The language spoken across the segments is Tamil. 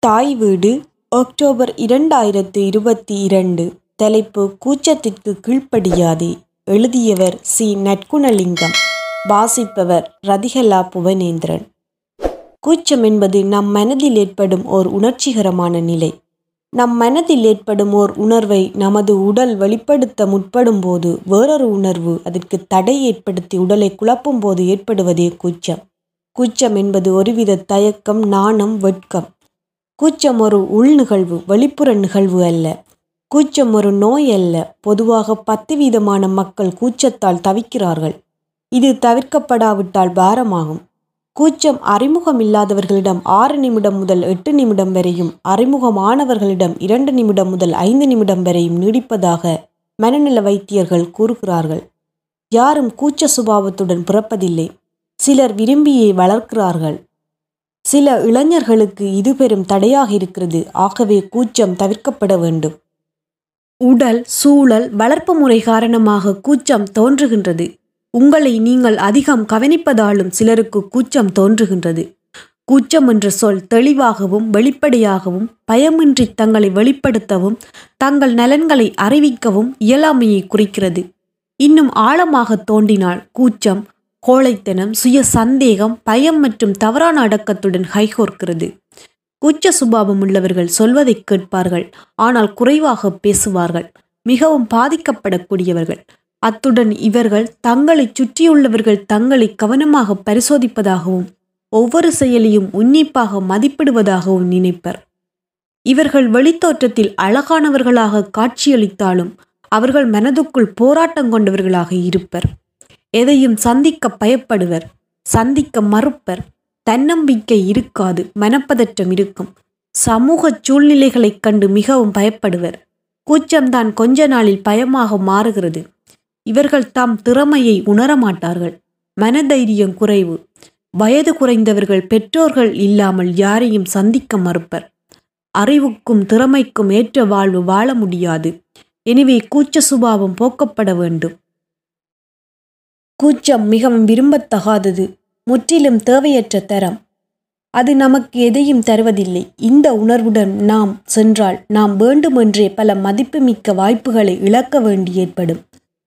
தாய் வீடு அக்டோபர் இரண்டாயிரத்து இருபத்தி இரண்டு. தலைப்பு கூச்சத்திற்கு கீழ்ப்படியாதே. எழுதியவர் சி. நற்குணலிங்கம். வாசிப்பவர் ரதிகலா புவனேந்திரன். கூச்சம் என்பது நம் மனதில் ஏற்படும் ஓர் உணர்ச்சிகரமான நிலை. நம் மனதில் ஏற்படும் ஓர் உணர்வை நமது உடல் வெளிப்படுத்த முற்படும் போது வேறொரு உணர்வு அதற்கு தடை ஏற்படுத்தி உடலை குழப்பும் போது ஏற்படுவதே கூச்சம். கூச்சம் என்பது ஒருவித தயக்கம் நாணம் வெட்கம். கூச்சம் ஒரு உள் நிகழ்வு வெளிப்புற நிகழ்வு அல்ல. கூச்சம் ஒரு நோய் அல்ல. பொதுவாக பத்து வீதமான மக்கள் கூச்சத்தால் தவிக்கிறார்கள். இது தவிர்க்கப்படாவிட்டால் பாரமாகும். கூச்சம் அறிமுகம் இல்லாதவர்களிடம் ஆறு நிமிடம் முதல் எட்டு நிமிடம் வரையும் அறிமுகமானவர்களிடம் இரண்டு நிமிடம் முதல் ஐந்து நிமிடம் வரையும் நீடிப்பதாக மனநல வைத்தியர்கள் கூறுகிறார்கள். யாரும் கூச்ச சுபாவத்துடன் பிறப்பதில்லை. சிலர் விரும்பியே வளர்க்கிறார்கள். சில இளைஞர்களுக்கு இது பெரும் தடையாக இருக்கிறது. ஆகவே கூச்சம் தவிர்க்கப்பட வேண்டும். உடல் சூழல் வளர்ப்பு முறை காரணமாக கூச்சம் தோன்றுகின்றது. உங்களை நீங்கள் அதிகம் கவனிப்பதாலும் சிலருக்கு கூச்சம் தோன்றுகின்றது. கூச்சம் என்ற சொல் தெளிவாகவும் வெளிப்படையாகவும் பயமின்றி தங்களை வெளிப்படுத்தவும் தங்கள் நலன்களை அறிவிக்கவும் இயலாமையை குறிக்கிறது. இன்னும் ஆழமாக தோண்டினால் கூச்சம் கோழைத்தனம் சுய சந்தேகம் பயம் மற்றும் தவறான அடக்கத்துடன் கைகோர்க்கிறது கூச்ச சுபாவம் உள்ளவர்கள் சொல்வதை கேட்பார்கள் ஆனால் குறைவாக பேசுவார்கள் மிகவும் பாதிக்கப்படக்கூடியவர்கள். அத்துடன் இவர்கள் தங்களை சுற்றியுள்ளவர்கள் தங்களை கவனமாக பரிசோதிப்பதாகவும் ஒவ்வொரு செயலையும் உன்னிப்பாக மதிப்பிடுவதாகவும் நினைப்பர். இவர்கள் வெளித்தோற்றத்தில் அழகானவர்களாக காட்சியளித்தாலும் அவர்கள் மனதுக்குள் போராட்டம் கொண்டவர்களாக இருப்பர். எதையும் சந்திக்க பயப்படுவர். சந்திக்க மறுப்பர். தன்னம்பிக்கை இருக்காது. மனப்பதற்றம் இருக்கும். சமூக சூழ்நிலைகளைக் கண்டு மிகவும் பயப்படுவர். கூச்சம்தான் கொஞ்ச நாளில் பயமாக மாறுகிறது. இவர்கள் தாம் திறமையை உணரமாட்டார்கள் மனதைரியம் குறைவு. வயது குறைந்தவர்கள் பெற்றோர்கள் இல்லாமல் யாரையும் சந்திக்க மறுப்பர். அறிவுக்கும் திறமைக்கும் ஏற்ற வாழ்வு வாழ முடியாது. எனவே கூச்ச சுபாவம் போக்கப்பட வேண்டும். கூச்சம் மிகவும் விரும்பத்தகாதது. முற்றிலும் தேவையற்ற தரம். அது நமக்கு எதையும் தருவதில்லை. இந்த உணர்வுடன் நாம் சென்றால் நாம் வேண்டுமென்றே பல மதிப்புமிக்க வாய்ப்புகளை இழக்க வேண்டி ஏற்படும்.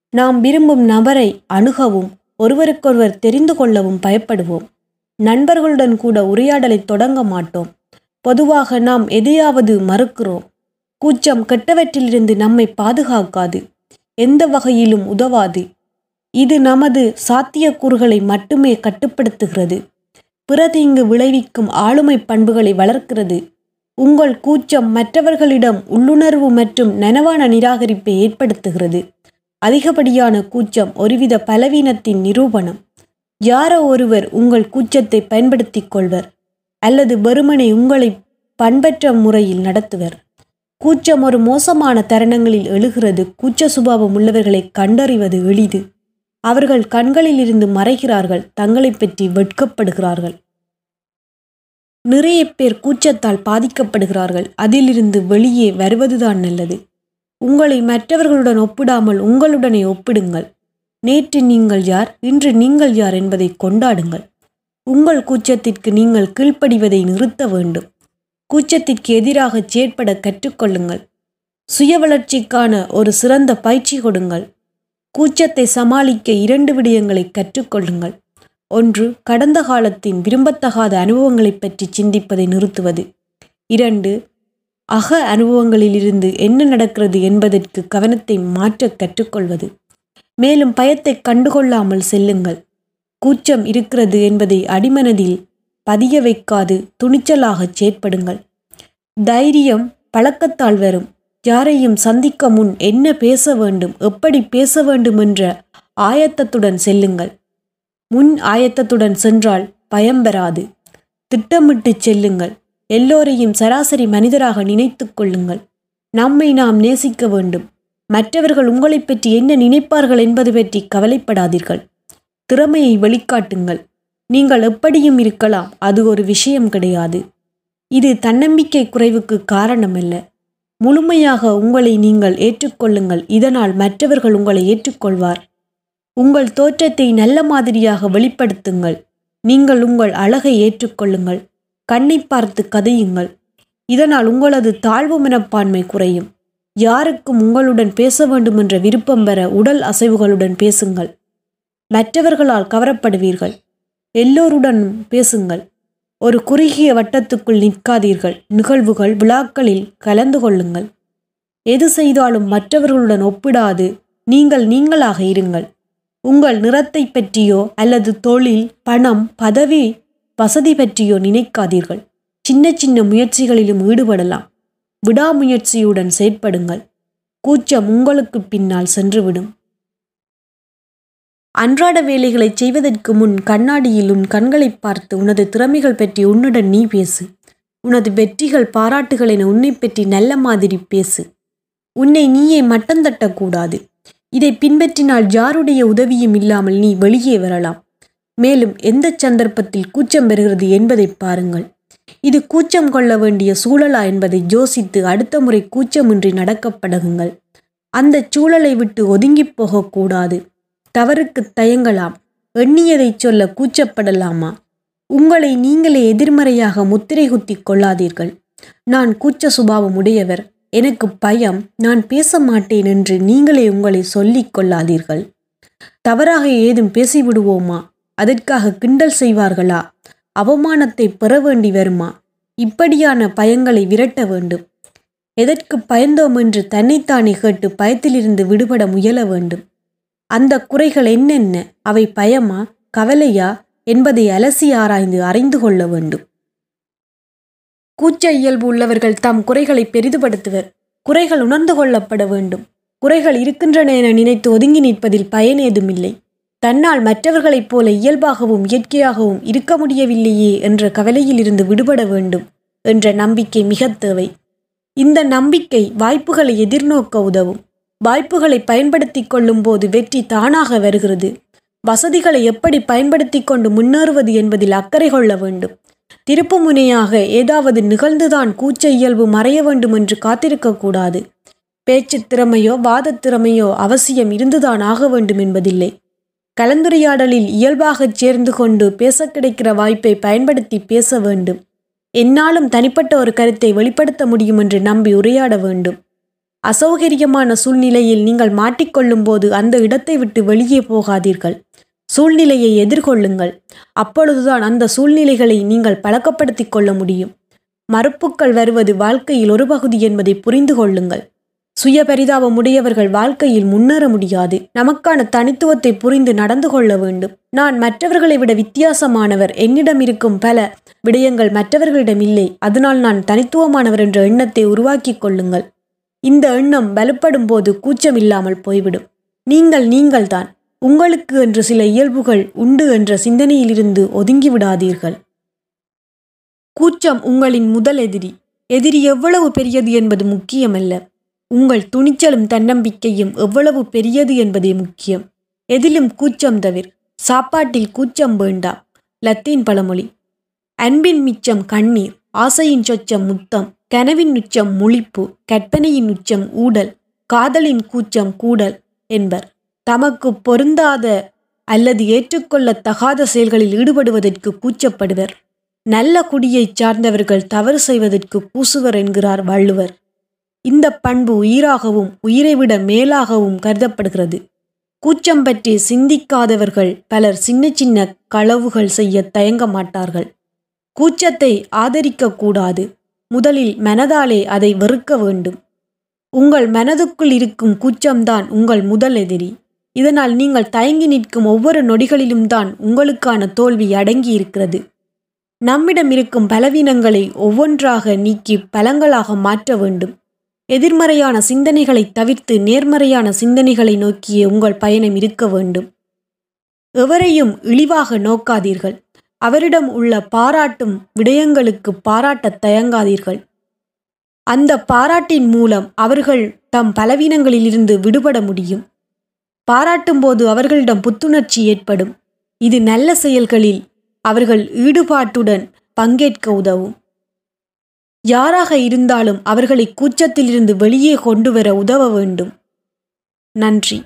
நாம் விரும்பும் நபரை அணுகவும் ஒருவருக்கொருவர் தெரிந்து கொள்ளவும் பயப்படுவோம். நண்பர்களுடன் கூட உரையாடலை தொடங்க மாட்டோம். பொதுவாக நாம் எதையாவது மறுக்கிறோம். கூச்சம் கெட்டவற்றிலிருந்து நம்மை பாதுகாக்காது. எந்த வகையிலும் உதவாது. இது நமது சாத்தியக்கூறுகளை மட்டுமே கட்டுப்படுத்துகிறது. பிறதிங்கு விளைவிக்கும் ஆளுமை பண்புகளை வளர்க்கிறது. உங்கள் கூச்சம் மற்றவர்களிடம் உள்ளுணர்வு மற்றும் நனவான நிராகரிப்பை ஏற்படுத்துகிறது. அதிகப்படியான கூச்சம் ஒருவித பலவீனத்தின் நிரூபணம். யாரோ ஒருவர் உங்கள் கூச்சத்தை பயன்படுத்திக் கொள்வர் அல்லது வெறுமனை உங்களை பண்பற்ற முறையில் நடத்துவர். கூச்சம் ஒரு மோசமான தருணங்களில் எழுகிறது. கூச்ச சுபாவம் உள்ளவர்களை கண்டறிவது எளிது. அவர்கள் கண்களில் இருந்து மறைகிறார்கள் தங்களை பற்றி வெட்கப்படுகிறார்கள். நிறைய பேர் கூச்சத்தால் பாதிக்கப்படுகிறார்கள் அதிலிருந்து வெளியே வருவதுதான் நல்லது. உங்களை மற்றவர்களுடன் ஒப்பிடாமல் உங்களுடனே ஒப்பிடுங்கள். நேற்று நீங்கள் யார் இன்று நீங்கள் யார் என்பதை கொண்டாடுங்கள். உங்கள் கூச்சத்திற்கு நீங்கள் கீழ்ப்படிவதை நிறுத்த வேண்டும். கூச்சத்திற்கு எதிராக செயற்பட கற்றுக்கொள்ளுங்கள். சுய வளர்ச்சிக்கான ஒரு சிறந்த பயிற்சி கொடுங்கள். கூச்சத்தை சமாளிக்க இரண்டு விடயங்களை கற்றுக்கொள்ளுங்கள். ஒன்று கடந்த காலத்தின் விரும்பத்தகாத அனுபவங்களை பற்றி சிந்திப்பதை நிறுத்துவது. இரண்டு அக அனுபவங்களிலிருந்து என்ன நடக்கிறது என்பதற்கு கவனத்தை மாற்ற கற்றுக்கொள்வது. மேலும் பயத்தை கண்டுகொள்ளாமல் செல்லுங்கள். கூச்சம் இருக்கிறது என்பதை அடிமனதில் பதிய வைக்காது துணிச்சலாக செயற்படுங்கள். தைரியம் பழக்கத்தால் வரும். யாரையும் சந்திக்க முன் என்ன பேச வேண்டும் எப்படி பேச வேண்டும் என்ற ஆயத்தத்துடன் செல்லுங்கள். முன் ஆயத்தத்துடன் சென்றால் பயம் பெறாது. திட்டமிட்டு செல்லுங்கள். எல்லோரையும் சராசரி மனிதராக நினைத்து கொள்ளுங்கள். நம்மை நாம் நேசிக்க வேண்டும். மற்றவர்கள் உங்களை பற்றி என்ன நினைப்பார்கள் என்பது பற்றி கவலைப்படாதீர்கள். திறமையை வெளிக்காட்டுங்கள். நீங்கள் எப்படியும் இருக்கலாம் அது ஒரு விஷயம் கிடையாது. இது தன்னம்பிக்கை குறைவுக்கு காரணமல்ல. முழுமையாக உங்களை நீங்கள் ஏற்றுக்கொள்ளுங்கள். இதனால் மற்றவர்கள் உங்களை ஏற்றுக்கொள்வார். உங்கள் தோற்றத்தை நல்ல மாதிரியாக வெளிப்படுத்துங்கள். நீங்கள் உங்கள் அழகை ஏற்றுக்கொள்ளுங்கள். கண்ணை பார்த்து கதையுங்கள். இதனால் உங்களது தாழ்வு மனப்பான்மை குறையும். யாருக்கும் உங்களுடன் பேச வேண்டும் என்ற விருப்பம் பெற உடல் அசைவுகளுடன் பேசுங்கள். மற்றவர்களால் கவரப்படுவீர்கள். எல்லோருடனும் பேசுங்கள். ஒரு குறுகிய வட்டத்துக்குள் நிற்காதீர்கள். நிகழ்வுகள் விழாக்களில் கலந்து கொள்ளுங்கள். எது செய்தாலும் மற்றவர்களுடன் ஒப்பிடாது. நீங்கள் நீங்களாக இருங்கள். உங்கள் நிறத்தை பற்றியோ அல்லது தொழில் பணம் பதவி வசதி பற்றியோ நினைக்காதீர்கள். சின்ன சின்ன முயற்சிகளிலும் ஈடுபடலாம். விடாமுயற்சியுடன் செயற்படுங்கள். கூச்சம் உங்களுக்கு பின்னால் சென்றுவிடும். அன்றாட வேலைகளை செய்வதற்கு முன் கண்ணாடியிலும் கண்களை பார்த்து உனது திறமைகள் பற்றி உன்னுடன் நீ பேசு. உனது வெற்றிகள் பாராட்டுகள் என உன்னை பற்றி நல்ல மாதிரி பேசு. உன்னை நீயே மட்டம் தட்டக்கூடாது. இதை பின்பற்றினால் யாருடைய உதவியும் இல்லாமல் நீ வெளியே வரலாம். மேலும் எந்த சந்தர்ப்பத்தில் கூச்சம் பெறுகிறது என்பதை பாருங்கள். இது கூச்சம் கொள்ள வேண்டிய சூழலா என்பதை யோசித்து அடுத்த முறை கூச்சமின்றி நடக்கப் பழகுங்கள். அந்த சூழலை விட்டு ஒதுங்கிப் போகக்கூடாது. தவறுக்கு தயங்கலாம். எண்ணியதைச் சொல்ல கூச்சப்படலாமா? உங்களை நீங்களே எதிர்மறையாக முத்திரை குத்தி கொள்ளாதீர்கள். நான் கூச்ச சுபாவம் உடையவர். எனக்கு பயம். நான் பேச மாட்டேன் என்று நீங்களே உங்களை சொல்லிக் கொள்ளாதீர்கள். தவறாக ஏதும் பேசிவிடுவோமா? அதற்காக கிண்டல் செய்வார்களா? அவமானத்தை பெற வேண்டி வருமா? இப்படியான பயங்களை விரட்ட வேண்டும். எதற்கு பயந்தோம் என்று தன்னைத்தானே கேட்டு பயத்திலிருந்து விடுபட முயல வேண்டும். அந்த குறைகள் என்னென்ன? அவை பயமா கவலையா என்பதை அலசி ஆராய்ந்து அறிந்து கொள்ள வேண்டும். கூச்ச இயல்பு உள்ளவர்கள் தம் குறைகளை பெரிதுபடுத்துவர். குறைகள் உணர்ந்து கொள்ளப்பட வேண்டும். குறைகள் இருக்கின்றன என நினைத்து ஒதுங்கி நிற்பதில் பயன் ஏதுமில்லை. தன்னால் மற்றவர்களைப் போல இயல்பாகவும் இயற்கையாகவும் இருக்க முடியவில்லையே என்ற கவலையில் இருந்து விடுபட வேண்டும் என்ற நம்பிக்கை மிக தேவை. இந்த நம்பிக்கை வாய்ப்புகளை எதிர்நோக்க உதவும். வாய்ப்புகளை பயன்படுத்தி கொள்ளும் போது வெற்றி தானாக வருகிறது. வசதிகளை எப்படி பயன்படுத்தி கொண்டு முன்னேறுவது என்பதில் அக்கறை கொள்ள வேண்டும். திருப்பு முனையாக ஏதாவது நிகழ்ந்துதான் கூச்ச இயல்பு மறைய வேண்டும் என்று காத்திருக்கக்கூடாது பேச்சு திறமையோ வாதத் திறமையோ அவசியம் இருந்துதான் ஆக வேண்டும் என்பதில்லை. கலந்துரையாடலில் இயல்பாகச் சேர்ந்து கொண்டு பேச கிடைக்கிற வாய்ப்பை பயன்படுத்தி பேச வேண்டும். என்னாலும் தனிப்பட்ட ஒரு கருத்தை வெளிப்படுத்த முடியும் என்று நம்பி உரையாட வேண்டும். அசௌகரியமான சூழ்நிலையில் நீங்கள் மாட்டிக்கொள்ளும் போது அந்த இடத்தை விட்டு வெளியே போகாதீர்கள். சூழ்நிலையை எதிர்கொள்ளுங்கள். அப்பொழுதுதான் அந்த சூழ்நிலைகளை நீங்கள் பழக்கப்படுத்திக் கொள்ள முடியும். மறுப்புக்கள் வருவது வாழ்க்கையில் ஒரு பகுதி என்பதை புரிந்து கொள்ளுங்கள். சுய பரிதாபம் உடையவர்கள் வாழ்க்கையில் முன்னேற முடியாது. நமக்கான தனித்துவத்தை புரிந்து நடந்து கொள்ள வேண்டும். நான் மற்றவர்களை விட வித்தியாசமானவர். என்னிடம் இருக்கும் பல விடயங்கள் மற்றவர்களிடம் இல்லை. அதனால் நான் தனித்துவமானவர் என்ற எண்ணத்தை உருவாக்கிக் கொள்ளுங்கள். இந்த எண்ணம் வலுப்படும் போது கூச்சம் இல்லாமல் போய்விடும். நீங்கள் நீங்கள்தான். உங்களுக்கு என்று சில இயல்புகள் உண்டு என்ற சிந்தனையிலிருந்து ஒதுங்கி விடாதீர்கள் கூச்சம் உங்களின் முதல் எதிரி. எதிரி எவ்வளவு பெரியது என்பது முக்கியமல்ல. உங்கள் துணிச்சலும் தன்னம்பிக்கையும் எவ்வளவு பெரியது என்பதே முக்கியம். எதிலும் கூச்சம் தவிர. சாப்பாட்டில் கூச்சம் வேண்டாம். லத்தீன் பழமொழி. அன்பின் மிச்சம் கண்ணீர். ஆசையின் சொச்சம் முத்தம் கனவின் உச்சம் முழிப்பு கற்பனையின் உச்சம் ஊடல் காதலின் கூச்சம் கூடல் என்பர். தமக்கு பொருந்தாத அல்லது ஏற்றுக்கொள்ளத் தகாத செயல்களில் ஈடுபடுவதற்கு கூச்சப்படுவர். நல்ல குடியைச் சார்ந்தவர்கள் தவறு செய்வதற்கு கூசுவர் என்கிறார் வள்ளுவர். இந்த பண்பு உயிராகவும் உயிரை விட மேலாகவும் கருதப்படுகிறது. கூச்சம் பற்றி சிந்திக்காதவர்கள் பலர் சின்ன சின்ன களவுகள் செய்ய தயங்க மாட்டார்கள். கூச்சத்தை ஆதரிக்கக்கூடாது. முதலில் மனதாலே அதை வெறுக்க வேண்டும். உங்கள் மனதுக்குள் இருக்கும் கூச்சம்தான் உங்கள் முதல் எதிரி. இதனால் நீங்கள் தயங்கி நிற்கும் ஒவ்வொரு நொடிகளிலும் தான் உங்களுக்கான தோல்வி அடங்கி இருக்கிறது நம்மிடம் இருக்கும் பலவீனங்களை ஒவ்வொன்றாக நீக்கி பலங்களாக மாற்ற வேண்டும். எதிர்மறையான சிந்தனைகளை தவிர்த்து நேர்மறையான சிந்தனைகளை நோக்கிய உங்கள் பயணம் இருக்க வேண்டும். எவரையும் இழிவாக நோக்காதீர்கள். அவரிடம் உள்ள பாராட்டும் விடயங்களுக்கு பாராட்டத் தயங்காதீர்கள். அந்த பாராட்டின் மூலம் அவர்கள் தம் பலவீனங்களிலிருந்து விடுபட முடியும். பாராட்டும்போது அவர்களிடம் புத்துணர்ச்சி ஏற்படும். இது நல்ல செயல்களில் அவர்கள் ஈடுபாட்டுடன் பங்கேற்க உதவும். யாராக இருந்தாலும் அவர்களை கூச்சத்திலிருந்து வெளியே கொண்டு வர உதவ வேண்டும். நன்றி.